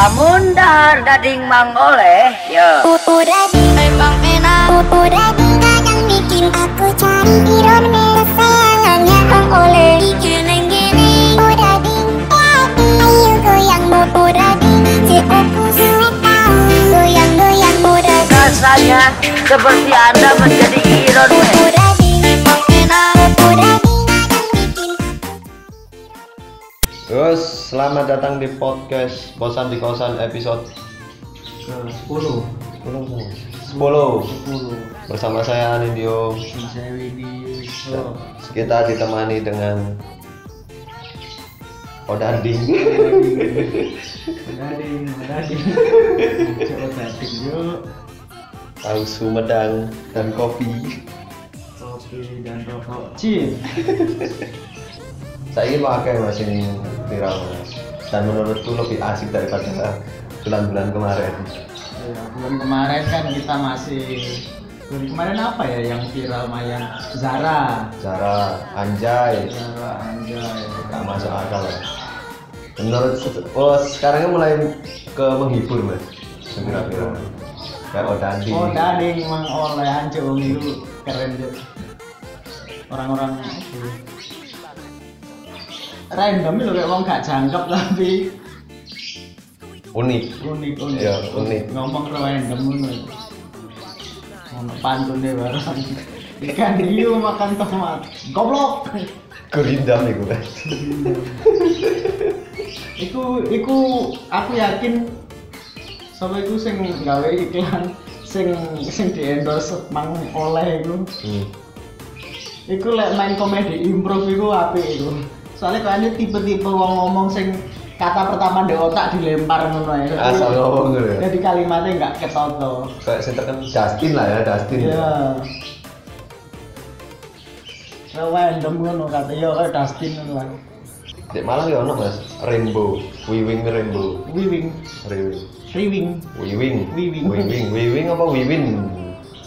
Lamun dahar dading mang oleh, ya. Di memang enak di kadang bikin aku cari iron kesayangannya Bang Oleh. Ayo goyang. Tahu Goyang-goyang. Rasanya seperti Anda menjadi Iron Man. Terus selamat datang di podcast Bosan di Kosan episode ke 10 10 10 bersama saya Anindio. saya Widi. Kita ditemani dengan Odading. Dading. Dading coba Dading yuk. Tahu Sumedang dan kopi. kopi dan rokok. Cip Saya ingin pakai masih viral mas. Dan menurutku lebih asik daripada bulan-bulan kemarin. ya, bulan kemarin kan kita masih bulan kemarin apa ya yang viral Mayan Zara Cara Anjay, Zara Anjay gak masuk akal ya. Menurut oh sekarangnya mulai ke menghibur mas. Viral-viral. Kayak Odading. oh Dading emang oleh anjir wong itu keren tuh orang-orang itu random itu kayak wong gak jangkep tapi unik. Unik unik. Iya, unik. ngomong random ngono ngomong pantun deh barang ikan hiu makan tomat. Goblok! Gerindam itu kan iku iku aku yakin sama iku sing gawe iklan sing sing di endorse mang oleh iku. Hmm. iku lek main komedi improv iku apik iku soalnya kayaknya tipe-tipe wong ngomong sing kata pertama di otak dilempar ngono ya. Asal ngomong gitu ya? jadi kalimatnya nggak ketoto kayak saya terkenal Justin lah ya Justin. Iya. Random ngono kata. Yo kayak Dustin ngono di Malang ya ono mas? Rainbow. Wiwing Rainbow. Wiwing, Wiwing. Riwing. Wiwing. Wiwing. Wiwing. Wiwing apa Wiwin?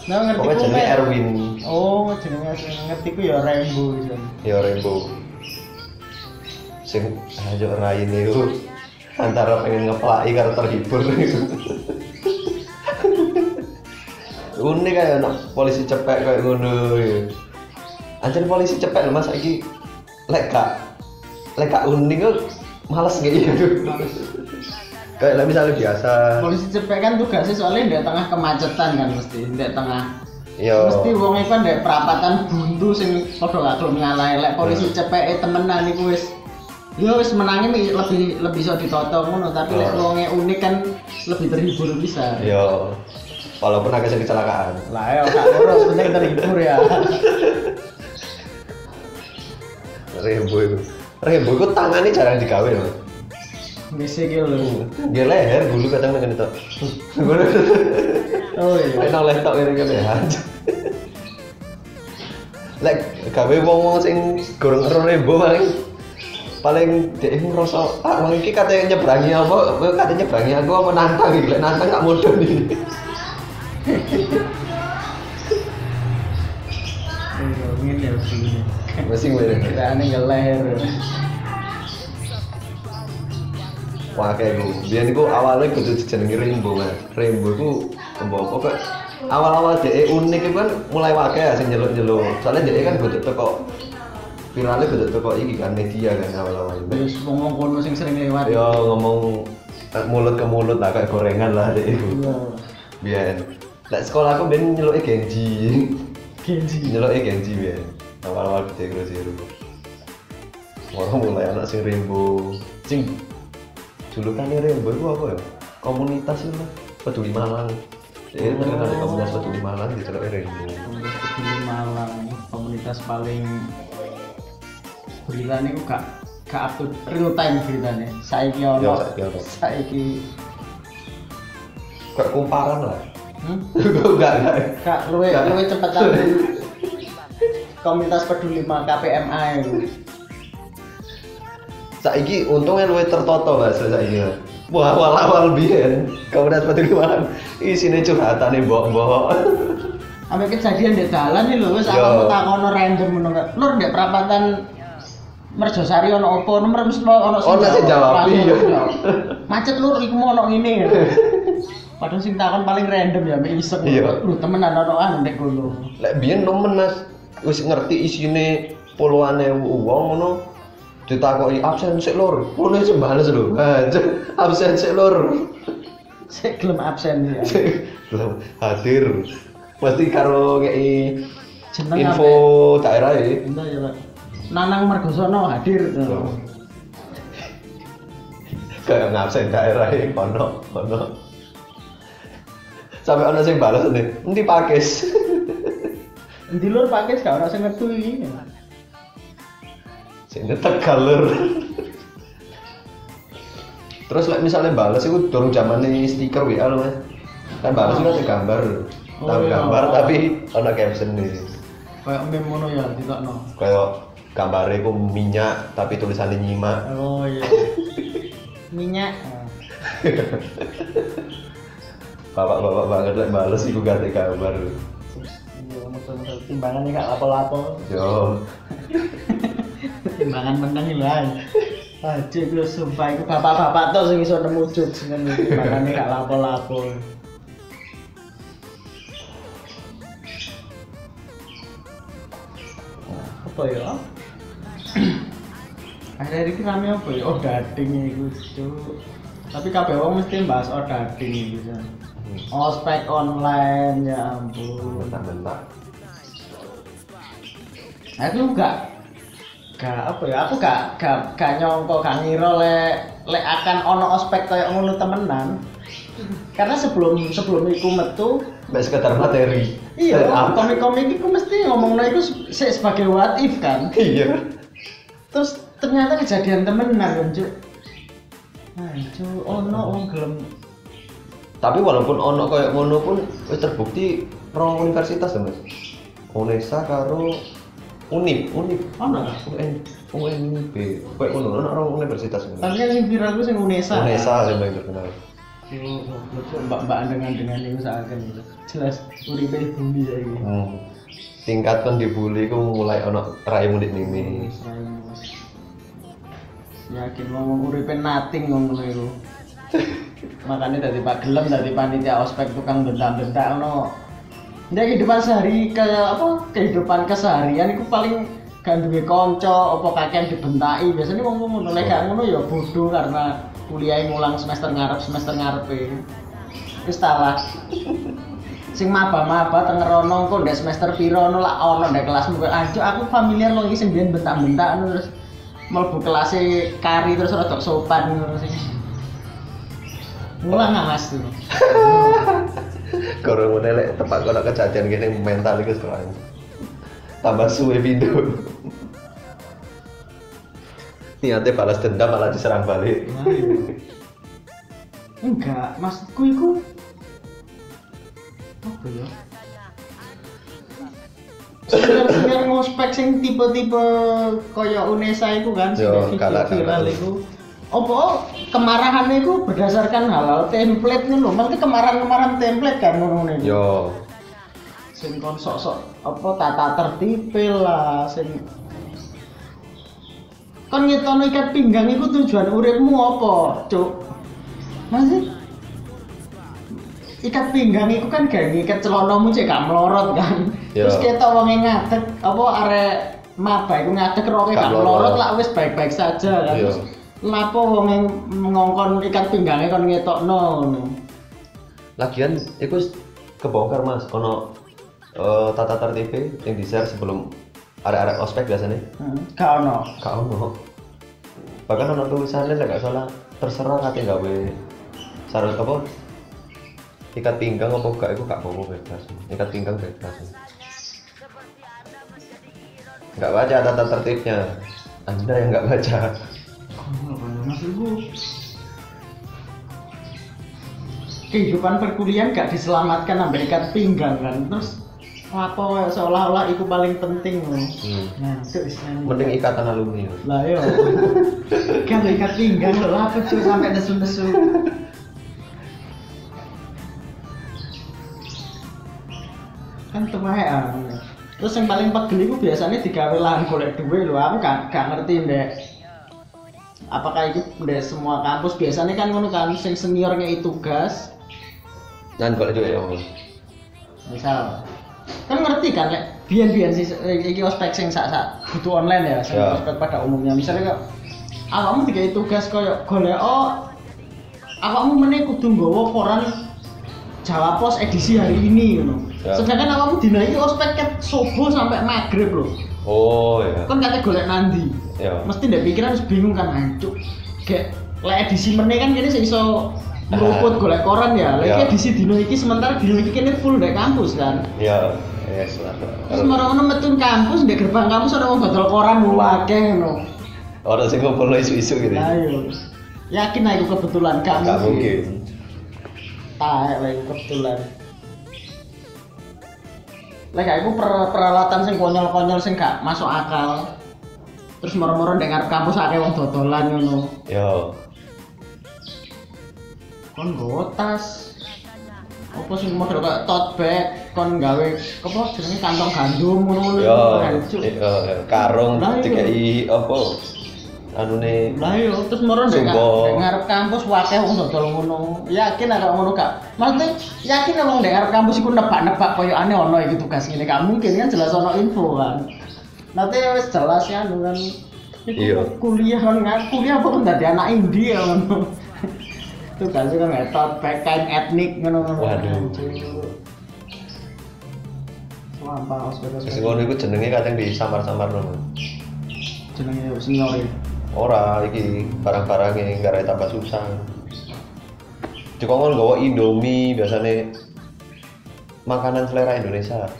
Nah ngerti pokoknya ku jenenge kayak- Erwin. Oh, jenenge ngerti ku ya Rainbow jan. ya Rainbow sing aja rain itu antara pengen ngeplai karo terhibur. Unik kayak anak polisi cepet kayak ngono. Anjir polisi cepet mas lagi lek gak lek gak unik kok males gitu kayak lah misalnya biasa. Polisi cepet kan tugasnya soalnya di tengah kemacetan kan mesti, di tengah. Yo mesti wong kan di perapatan buntu sing padha gak gelem ngalah lek polisi Hmm. cepet temenan iku wis Ya wis menangnya mi- lebih lebih iso ditoto ngono, tapi lek Oh. wonge unik kan lebih terhibur bisa. yo walaupun agak kecelakaan Lah ya gak lurus penting terhibur ya. Rembo itu Rembo itu tangannya jarang digawe loh Bisa gitu lho. dia leher bulu kadang nggak itu Oh iya. enak letok ini kan ya lek gawe wong wong sing gorong rembo paling paling dia ini ngerasa ah wong iki katanya nyebrangi apa katanya nyebrangi aku apa nantang iki lek nantang gak mudah nih Iya, ngene ya begini. masih ngene Kirane nggak leher. Wah kayak gue, dia niku awalnya kudu dijenengi Rainbow kan. Rainbow itu membawa apa kok awal-awal DE unik itu kan mulai wakai ya sing nyeluk-nyeluk. Soalnya DE kan kudu teko viralnya kudu teko iki kan media kan awal-awal. Terus ngomong kono sing sering lewat. Yo ngomong eh, mulut ke mulut lah kayak gorengan lah DE itu. Iya. Biar. Lah sekolah aku ben nyeluknya Genji. Genji. nyeluknya Genji biar. Awal-awal gede terus itu. Orang mulai anak sing Rainbow. Sing julukannya Rainbow itu apa ya? Komunitas itu lah. Peduli Malang. Jadi terkenal di komunitas Peduli Malang di Rainbow. Komunitas Peduli Malang, komunitas paling beritanya itu gak gak up to real time beritanya. Saiki Ya, ono. saiki ono. Saiki Kayak kumparan lah. hmm? Enggak, enggak. Kak, luwe Gak. luwe cepetan. komunitas peduli ma KPMA itu. Saiki untungnya luwih tertoto Mas saiki. Wah, awal-awal biyen komunitas Peduli Malang isine curhatane mbok-mbok. Sampai kejadian di jalan nih lho, wis aku takono random ngono. Lur ndek perapatan Merjosari ono opo, nomor mesti ono Ono sing jawab, iya. jawab. Macet lur iku mau ono ngene. Padahal sing takon paling random ya, mek iseng. Iya. Lu temenan ono anu nek kono. Lek biyen nemen Mas wis ngerti isine puluhan ewu wong ngono ditakoki absen sik lur. Ngono wis bales lho. Absen sik lur. Sik gelem absen ya. Belum hadir. Pasti karo Jeneng info daerah ya. Nanang Margosono hadir. Oh. Kayak ngabsen daerah ya, kono, kono. Sampai ono sing bales nih, nanti pakis. Endi lur pakai gak ora sing ngerti iki. Sing tegal lur. Terus like, misalnya balas itu dorong zaman stiker WA loh kan balas itu ada gambar Oh, tahu iya. gambar tapi ada caption nih Kayak meme ngono ya ditokno. kayak gambarnya itu minyak tapi tulisannya nyimak Oh iya. Minyak. bapak-bapak banget lah balas itu ganti gambar Iya, musuh-musuh timbangannya gak lapo-lapo. yo Timbangan menang iki lah. Aduh, gue sumpah iku bapak-bapak tuh sing iso nemu ngene iki timbangannya gak lapo-lapo. Apa ya? Akhir-akhir ini rame apa ya? Oh, dating Cuk. Tapi kabeh wong mesti bahas oh dating iku. Cuk. Ospek online ya ampun. bentak-bentak aku gak gak apa ya aku gak gak gak nyongko gak ngira lek lek akan ono ospek kayak ngono temenan karena sebelum sebelum iku metu Mbak sekedar materi iya komik-komik iku mesti ngomong iku se sebagai what if kan iya terus ternyata kejadian temenan kan cuk. Nah cuk ono wong gelem. Tapi walaupun ono kayak ngono pun wis terbukti pro universitas ya mas. Unesa karo Unip Unip. Ono? UN UNB kayak ngono ono orang universitas tapi yang viral gue sing Unesa Unesa yang paling terkenal. Mbak-mbak dengan dengan itu seakan gitu jelas uripe dibully saya gitu hmm. tingkatkan dibully ku mulai ono rai mudik nimi yakin ngomong uripe nating ngomong itu makanya dari pak gelem dari panitia ospek tukang bentak-bentak no dia kehidupan sehari kayak apa kehidupan keseharian itu paling gak duwe konco apa kakean dibentaki. Biasanya wong ngono lek gak ngono ya bodoh karena kuliah ngulang semester ngarep semester ngarepe. Wis talah sing maba-maba teng ngerono kok ndek semester piro ono lak ono ndek kelasmu. Aja aku familiar lo iki sing biyen bentak-bentak ngono terus mlebu kelas kari terus rada sopan ngono sing ngulang ngas tuh Kalau mau nelek tempat kalau kejadian gini mental itu sekarang tambah suwe video niatnya balas dendam malah diserang balik. Enggak maksudku iku apa ya Senior ngospek sing tipe-tipe kaya Unesa iku kan sing video viral iku. Apa kemarahan iku berdasarkan hal-hal template nih lho. Mesti kemarahan-kemarahan template kan ngono nih? Yo. Sing kon sok-sok apa tata tertib lah sing kon nyetono ikat pinggang iku tujuan uripmu apa cuk? Masih ikat pinggang iku kan gak ngikat celonomu cek gak melorot kan. Iya. terus kita wonge ngadeg apa arek maba iku ngadeg roke Gak gak melorot. lah wis baik-baik saja kan. Iya. terus lapo wonge ngongkon ikat pinggangnya kon ngetokno ngono. Lagian itu kebongkar mas. Ono eh, tata tertib yang di share sebelum arek-arek ospek biasanya. Hmm, gak ono. Gak ono. Bahkan ono tulisannya gak salah terserah katanya gawe sarut apa ikat pinggang apa gak itu gak apa bebas. Ikat pinggang bebas. Nggak baca tata tertibnya. Anda yang nggak baca. Kehidupan perkuliahan gak diselamatkan sampai ikat pinggang kan? Terus apa seolah-olah itu paling penting loh. Hmm. nah itu istilahnya mending ikatan alumni lah yo kan ikat pinggang loh apa cuy sampai nesu-nesu tuh ah terus yang paling pegel itu biasanya digawe lahan golek duwe lho aku gak, gak ngerti ndek apakah itu ndek semua kampus biasanya kan ngono kan sing senior ngei tugas Nan kok itu ya Om. misal kan ngerti kan lek biyen-biyen sih eh, iki ospek sing sak sak butuh online ya sing Ya. ospek pada umumnya misalnya kok awakmu digawe tugas koyo golek oh awakmu meneh kudu nggawa koran Jawa Pos edisi hari ini ngono. Ya. Sedangkan awakmu dina iki ospek ket subuh sampai maghrib loh. Oh ya. Kan kate golek nandi. Ya. Mesti ndek pikiran wis bingung kan hancur. Kayak lek edisi meneh kan kene iso ngeruput golek koran ya. Lek Ya. edisi dino iki sementara dino iki kene full ndek kampus kan. Ya. Yes lah. Terus marang ngono metu kampus ndek gerbang kampus ana wong dodol koran mulu akeh ngono. Orang sing ngumpul isu-isu gitu. Ayo. Yakin aku kebetulan gak Gak mungkin. Lagi kebetulan. Lek aku per- peralatan sing konyol-konyol sing gak masuk akal. Terus moro-moro ndek ngarep kampus akeh wong dodolan ngono. Ya. Kon nggawa tas. Apa sing model kayak tote bag, kon gawe apa jenenge kantong gandum ngono-ngono. Ya. Karung iya. dikai apa? Anu nih. Lah yo terus moro ndek ngarep kampus wakeh wong dodol ngono. Yakin nek ngono gak? Maksudnya yakin wong ndek ngarep kampus iku nebak-nebak koyo aneh ono iki tugas ngene gak mungkin kan jelas ono info kan. Nanti wis jelas ya anu kan. Iya. kuliah kan kuliah apa kan dadi anak India ngono. Tugasnya kan metode back kain etnik ngono ngono. Waduh. Sampah hospital. Sing ngono iku jenenge kadang disamar-samar ngono. Jenenge senior iki. Ora iki barang-barangnya gara tambah susah. Dikongkon gawa Indomie biasanya makanan selera Indonesia.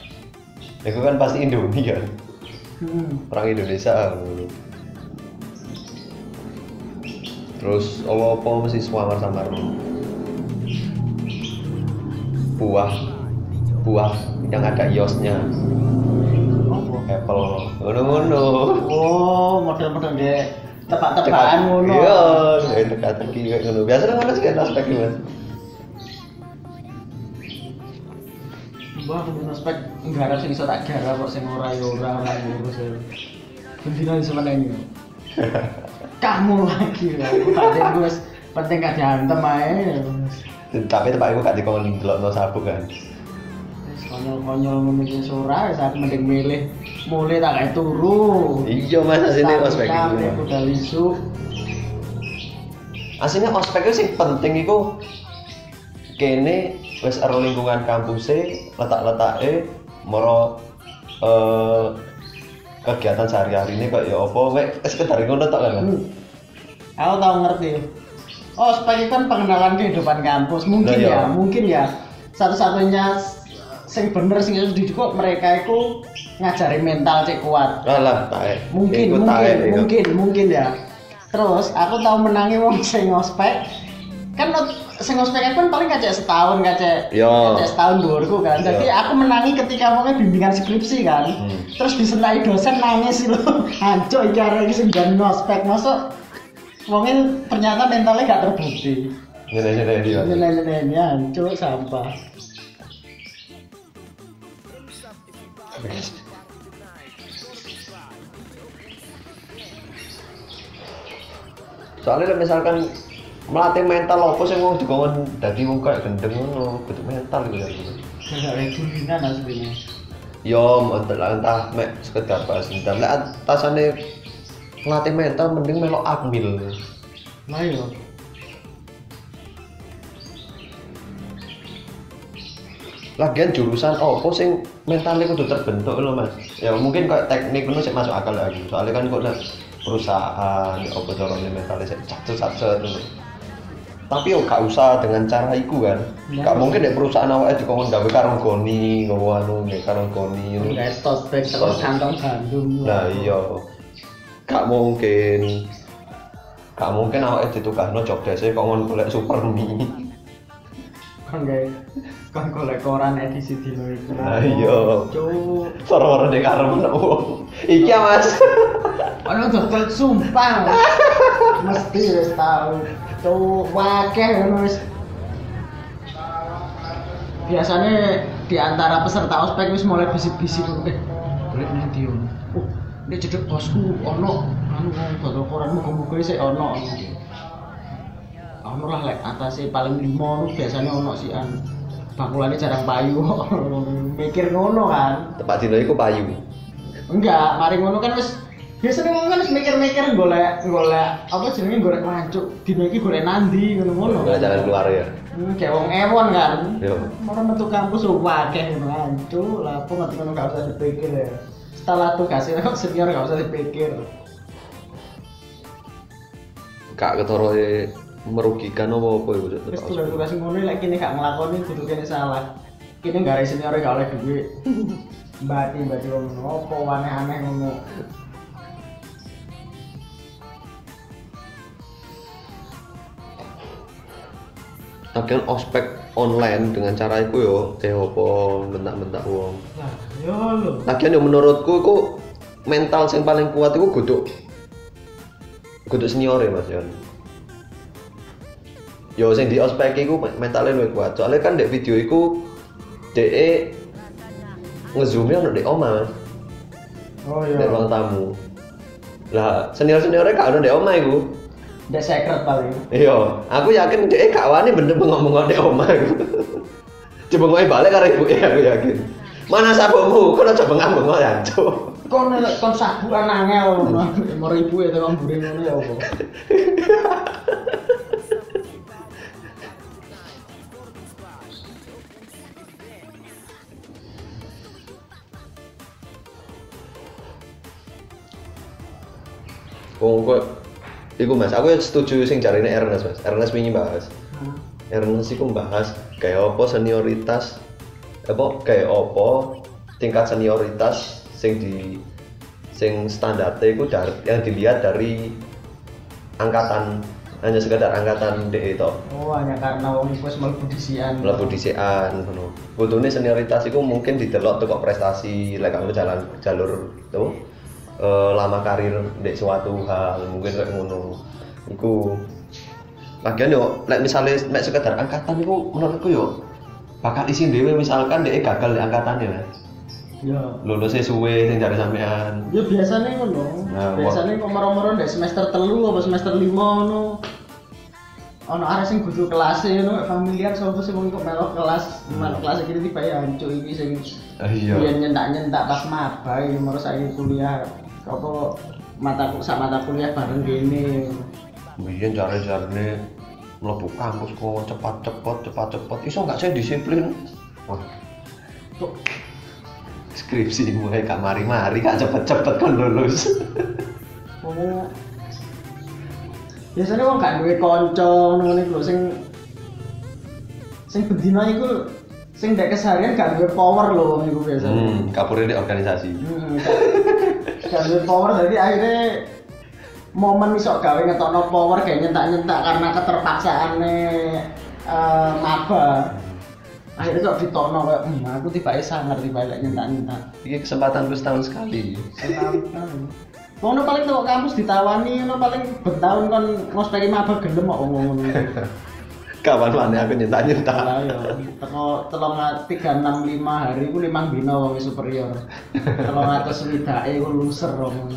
Itu kan pasti Indomie kan. Hmm. Orang Indonesia. Terus apa-apa mesti samar-samar. Buah buah yang ada iosnya? Apple ngono-ngono. Oh, model-model deh tebak-tebakan ngono. Iya, kayak teka-teki kayak ngono. Ngono sih kan aspek iki, Mas. Mbah aku aspek nggarap sing iso tak garap kok sing ora ya ora ora ngurus. ya. Bendina di semeneng ini. Kamu lagi lah. Gue penting gak diantem ae. Tapi tempat iku gak dikon delokno sabuk kan. Konyol-konyol wis aku mending milih mulai tak kayak turu. Iya, Mas, asline ospek udah lisu. Aslinya ospek itu sing penting iku kene wis ero lingkungan kampuse, letak-letake moro eh kegiatan sehari-hari ini kok ya apa wek sekedar ngono tok kan. Hmm. Aku tahu ngerti. Oh, supaya kan pengenalan kehidupan kampus mungkin iya. ya, mungkin ya. Satu-satunya sing bener sing harus dididik kok mereka itu ngajari mental cek kuat. Lah tae. Mungkin, mungkin, tae, mungkin, mungkin ya. Terus aku tahu menangi wong sing ospek kan sing ospek kan paling kacek setahun kacek Yo. kacek setahun dhuwurku kan. Yo. Jadi aku menangi ketika wongnya bimbingan skripsi kan. Hmm. Terus disenai dosen nangis lo. Hancur iki arek iki sing jan ospek masuk wongnya ternyata mentalnya gak terbukti. Ngene-ngene dia. Nilai-nilainya hancur sampah. Soalnya misalkan melatih mental apa sing wong dikongkon dadi wong kayak gendeng ngono, kudu mental iku ya. Regulinan aslinya. Yo, entah entah mek sekedar bahas dendam. Lek atasane melatih mental mending melok akmil. Lah yo. Lagian jurusan apa sing mentalnya kudu terbentuk lho Mas. Ya mungkin kayak teknik sik masuk akal lagi. Soalnya kan kok nek perusahaan ya apa carane mentalnya sik cacet-cacet ngono. Tapi yo gak usah dengan cara iku kan. Ya. Gak mungkin nek perusahaan awake dikongkon gawe karung goni, gawe anu gawe karung goni tote bag terus kantong gandum. Nah iya. Gak mungkin. Gak mungkin awake ditukahno job desk kok ngon golek super mie. Kan golek koran edisi dino itu. Nah, iya. Cuk. Soro-soro wong. Iki ya, Mas. Ono dodol sumpah. Mesti wis tau. Cuk, wakeh ngono wis. Biasanya di antara peserta ospek wis mulai bisik-bisik eh golek nang ndi ono. Oh, nek cedek bosku ono anu dodol koran muga-muga sik ono. Ono lah lek atase paling lima nu biasanya ono sih an. Bakulane jarang payu kok. Mikir ngono kan. Tepat dino iku payu. Enggak, mari ngono kan wis biasanya ngomong kan wis mikir-mikir golek golek apa jenenge golek mancuk dino iki golek nandi ngono-ngono. Nggak jalan keluar ya. Hmm, kayak wong ewon kan. Yo. Mau metu kampus wakeh mancuk, lah apa ngerti ngono gak usah dipikir ya. Setelah tugasnya kok senior gak usah dipikir. Kak ketoro merugikan apa apa Wis tetep tugas-tugas ngono lek kene gak nglakoni kudu kene salah. Kene gak ada senior gak oleh duit. Mbati mbati wong ngono apa aneh-aneh ngono. Lagian ospek online dengan cara iku yo kayak apa bentak-bentak wong. Lah, yo yo menurutku iku mental yang paling kuat iku kudu kudu senior ya Mas Yon. Yo sing di ospek iku mentalnya luwih kuat. Soalnya kan dek video iku DE ngezoomnya ono dek oma. Oh Dek iya. ruang tamu. Lah senior-seniornya gak ono dek oma iku. Ndek secret paling. Iya, aku yakin dia gak wani bener ngomong di omah iku. Coba ngomong balik karo ibu ya, aku yakin. Mana sabumu? Kok aja bengak-bengok ya, Cuk. Kon kon sabuan angel ngono. Mau ibu ya tekan mbure ngono ya apa. Wong kok iku Mas, aku setuju sing jarine Ernest, Mas. Ernest wingi bahas. Ernest iku bahas kayak apa senioritas apa kayak apa tingkat senioritas sing di sing standarte iku dari yang dilihat dari angkatan hanya sekedar angkatan DE itu Oh, hanya karena wong iku wis mlebu disian. mlebu disian ngono. Kudune senioritas iku mungkin didelok teko prestasi lek kamu jalan jalur tuh eh, lama karir di suatu hal mungkin kayak ngono. Iku lagian yo lek misale mek sekedar angkatan iku menurutku yo bakal isin dhewe misalkan dhek gagal di angkatannya Mas. Ya. Lulusnya suwe sing jare sampean. Ya biasanya ngono. Nah, biasanya kok moro-moro ndek semester telu apa semester lima ngono. Ono arek sing kudu kelas e ngono familiar sapa sing wong kok melok kelas, melok kelas iki tiba ya hancur iki sing Ah, iya. nyentak-nyentak pas maba iki moro saiki kuliah. Apa mata sak mata kuliah bareng gini. Biyen jare-jarene mlebu kampus kok cepat-cepat cepat-cepat iso gak saya disiplin. Wah, skripsi mulai gak mari-mari gak cepet-cepet kan lulus. Oh. Biasanya wong gak duwe kanca ngono iku sing sing bedina iku sing ndek keseharian gak duwe power lho wong iku biasanya. Hmm, kapure di organisasi. Hmm. Gak- duwe power jadi akhirnya momen iso gawe ngetokno power kayak nyentak-nyentak karena keterpaksaane eh maba. Akhirnya kok ditokno kayak hmm, aku tiba sangar tiba lek nyentak-nyentak. Ini kesempatanku setahun sekali. Wong paling tuh kampus ditawani, paling bertahun kon ngospeki maba gelem kok ngomong. Kapan mana aku nyentak-nyentak. Lah yo, teko telung tiga enam lima hari ku limang dino wong superior. Telung atus swidake ku loser wong.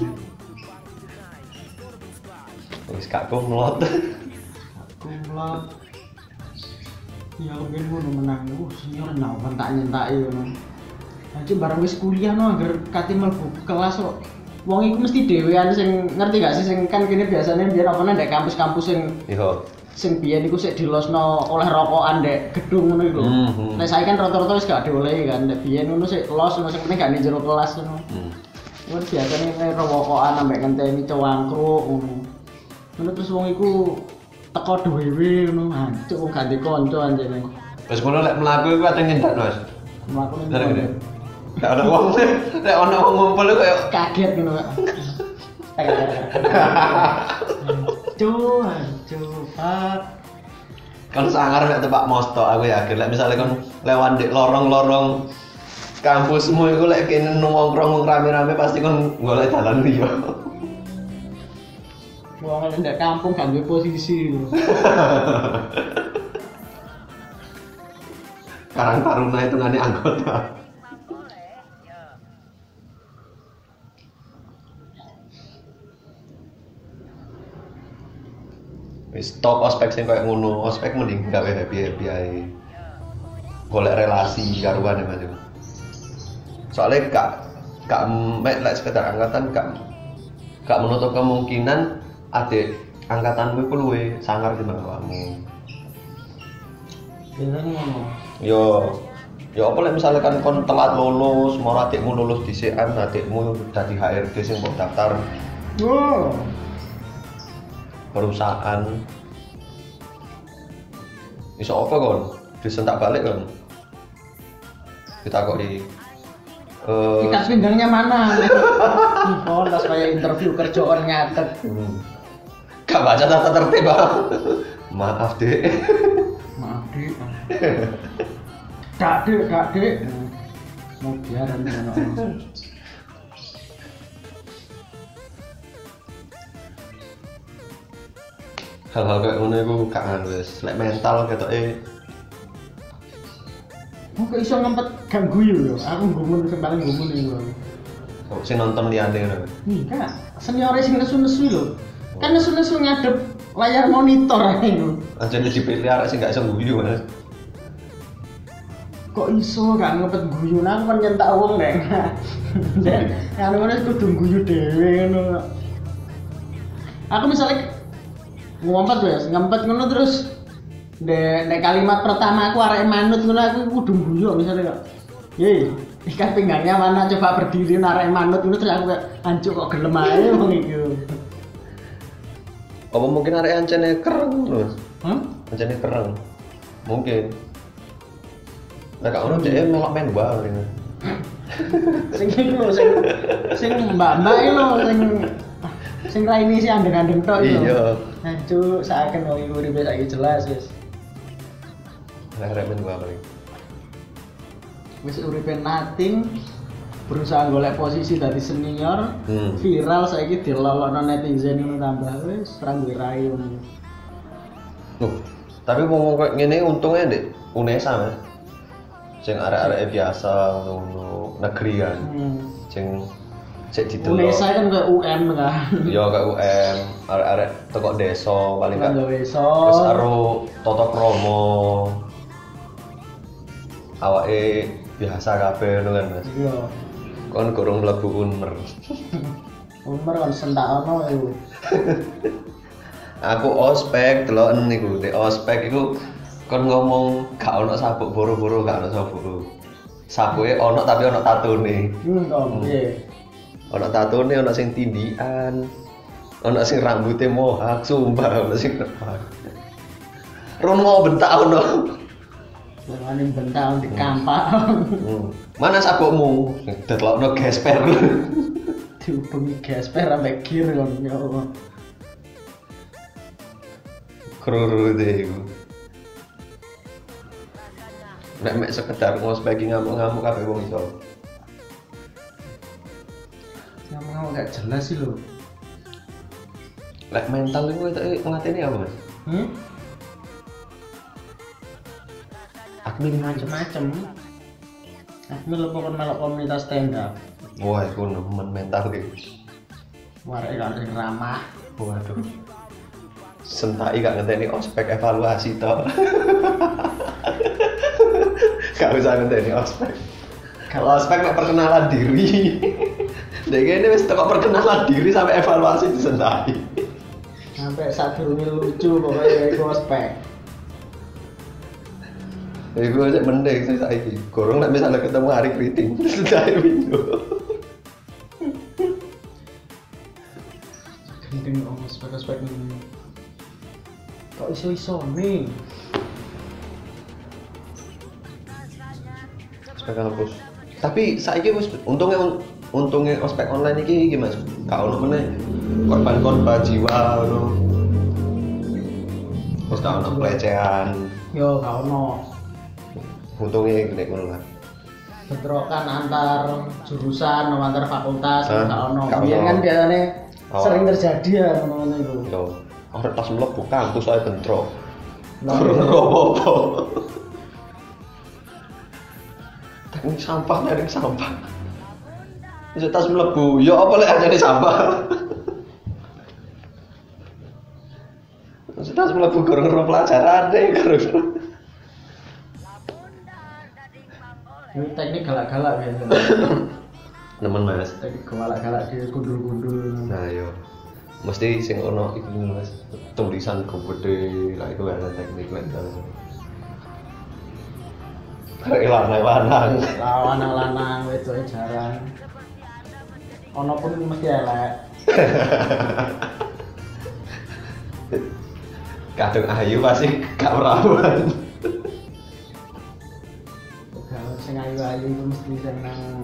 Wis gak kumlot. Kumlot. Ya mungkin ngono menang. Uh, senior kan tak nyentaki ngono. Nanti bareng wis kuliah no agar kate mlebu kelas kok. Wong iku mesti dhewean sing ngerti gak sih sing kan kene biasanya biar apa ndek kampus-kampus sing Yo. Sing biyen iku sik dilosno oleh rokokan ndek gedung ngono iku. Hmm, hmm. Nek saiki kan rata-rata wis gak diolehi kan. Nek biyen ngono sik los ngono sing penting gak ning jero kelas ngono. Hmm. Ngono biasane nek rokokan ambek ngenteni cowangkruk ngono. Ngono terus wong iku teko dhewe ngono hancur wong ganti kanca anjene. Terus ngono lek mlaku iku ate nyentak, Mas. Mlaku ning. Gak ada wong. Lek ono wong ngumpul iku kayak kaget ngono. Hancur, hancur. Pak. kan sangar mek tebak mosto aku yakin lek misalnya kan lewat di lorong-lorong kampusmu iku lek kene nongkrong rame-rame pasti kan golek dalan liya. Wong ndek kampung gak duwe posisi. Karang Taruna itu ngane anggota. Stop ospek sing kayak ngono ospek mending gawe happy happy ae. Golek relasi karuan mas. Soalnya gak gak mek lek sekedar angkatan gak gak menutup kemungkinan adik angkatanmu iku luwe sangar timbang kamu biasanya ngono. Yo yo apa lek misalkan kon telat lulus mau adikmu lulus di CM adikmu dadi HRD sing mbok daftar. Wow perusahaan. Iso apa kon disentak balik kon kita kok di eh ikat pinggangnya mana? Oh tas kayak interview kerjaan nyatet. Hmm, gak baca tata tertib Bang. maaf dek maaf dik. Kak dik kak dik. Mau biaran hal-hal kayak ngono iku gak nganu wis lek mental ketok Mau kok iso ngempet gak guyu yo aku gumun sing paling gumun iku sing nonton liyane ngono Enggak, senior sing nesu-nesu lho. Kan nesu-nesu ngadep layar monitor ae lho. anjene dipilih arek sing gak iso guyu Mas Kok iso gak ngepet guyu nang kan nyentak wong nek. Dan anu ngono kudu guyu dhewe ngono. Aku misalnya ngumpet wes, ngempet ngono terus de, de kalimat pertama aku arek manut ngono aku kudu guyu misalnya kok. Ye, ikat pinggangnya mana coba berdiri arek manut ngono terus aku kayak hancur kok gelem ae wong iki. apa mungkin arek ancene kereng lho Hah? ancene kereng mungkin Nah, gak ono dhek melok main ini. sing iku lho sing sing mbak-mbak iki lho sing sing raine si andeng-andeng tok iki. Iya. Hancur saken wong iku uripe saiki jelas wis. Lah arek main bal paling. Wis uripe nating berusaha golek posisi dari senior Hmm. viral saiki dilolokno netizen ngono tambah wis serang duwe rai ngono. Loh, tapi ngomong kayak ngene untungnya dek UNESA mas. Sing arek-arek biasa ngono negerian. Hmm. Sing sik didelok. Unesa kan kayak UM kan. Yo kayak UM, arek-arek teko desa paling Kan gawe Terus so. karo Toto Kromo. Awake biasa kabeh ngono kan Mas. Iya. Kon kurang mlebu Unmer. Umur kan sentak ono iku. Aku ospek deloken niku, di ospek iku kon ngomong gak ono sabuk boro-boro gak ono sabuk. Sabuke ono tapi ono tatune. Hmm, piye? Ono tatune, ono sing tindian. Ono sing rambutnya mohak, sumpah ono sing mohak. Ron mau bentak ono. Wani bentang di kampak. Hmm. Mana sabukmu? Detlokno gesper. Dihubungi gesper sampai gear kan ya Allah. Kruru deh. Nek mek sekedar ngospek ngamuk-ngamuk kabeh wong iso. Yang mau gak jelas sih lo. Lek mental iku itu ngateni apa, Mas? Hmm? Admin Macem-macem. Aku lo pokoknya melok komunitas stand up. Wah, iku nemen mental iki. Warai kan ramah. Waduh. Sentai gak ngenteni ospek evaluasi toh. gak usah ngenteni ospek. Kalau ospek perkenalan diri. Dek ini wis teko perkenalan diri sampai evaluasi disentai. Sampai saat durunge lucu pokoknya iku ospek. Iku aja mending sih saiki. Gorong nek misalnya ketemu hari kriting, video. Gendeng om ospek-ospek ini. Kok iso-iso nih? Ospek kampus. Tapi saiki wis untungnya untungnya ospek online iki Mas. Gak ono meneh korban-korban jiwa ngono. Terus gak ono pelecehan. Yo gak ono. Untungnya gede ngono lah. bentrokan antar jurusan antar fakultas Hah? gak ono. Ono. kan biasanya Oh. sering terjadi ya ngono itu. Yo, orang tas mlebu kampus ae bentrok. Kurang iya. apa-apa. Teknik sampah dari sampah. Bisa tas mlebu, yo apa lek aja sampah. Terus tas mlebu gorong ro pelajaran deh gorong. Ini teknik galak-galak ya. Nemen Mas. teknik galak-galak di gundul-gundul. Nah, yo. Mesti sing ono iku Mas. Tulisan gede lah itu ada teknik mental. Karek lanang-lanang. Lawan-lanang itu jarang. Ono pun mesti elek. Kadung ayu pasti gak perawan. Kalau sing ayu-ayu itu mesti senang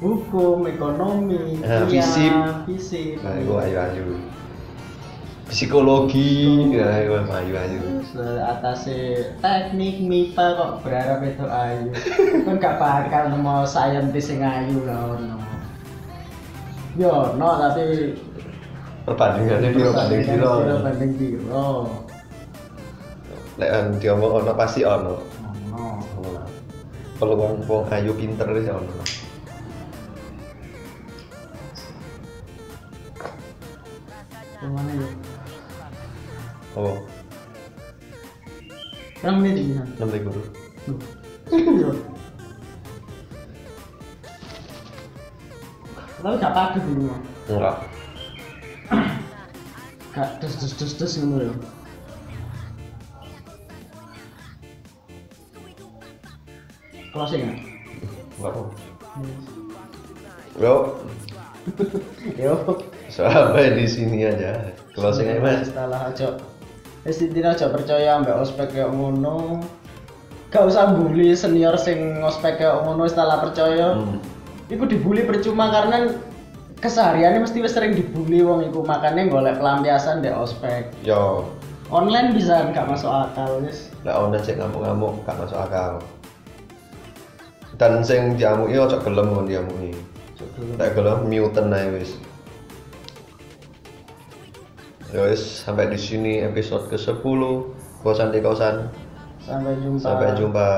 hukum, ekonomi, Eh, kuliah, fisip. fisip. Nah, itu ayu-ayu. Psikologi, nah itu ayu-ayu. Terus atasnya teknik MIPA kok berharap itu ayu. kan gak bakal nemu saintis yang ayu lah ono. Yo, no tapi Perbandingannya piro banding banding. Lek an diomong ono pasti ono. Ono. Peluang wong ayu pinter wis ono. Ke mana ya? Oh, Yang ini kan. enam guru. Iya. Tapi gak padu dulu. Enggak. Gak des des des des ngono ya. Closing ya? Enggak apa. Yo, Yo. sampai di sini aja. Closing aja mas. Setelah aja Wis aja percaya ambek ospek kayak ngono. Gak usah bully senior sing ospek kayak ngono setelah percaya. Hmm. Iku dibully percuma karena kesehariannya mesti wis sering dibully wong iku makanya golek pelampiasan dek ospek. Yo, Online bisa gak masuk akal wis. lek online sing ngamuk-ngamuk gak masuk akal. Dan sing diamuki ojo gelem kon diamuki. Lek gelem muten ae wis. Wis sampai di sini episode ke-10 kosan di kosan. Sampai jumpa. Sampai jumpa.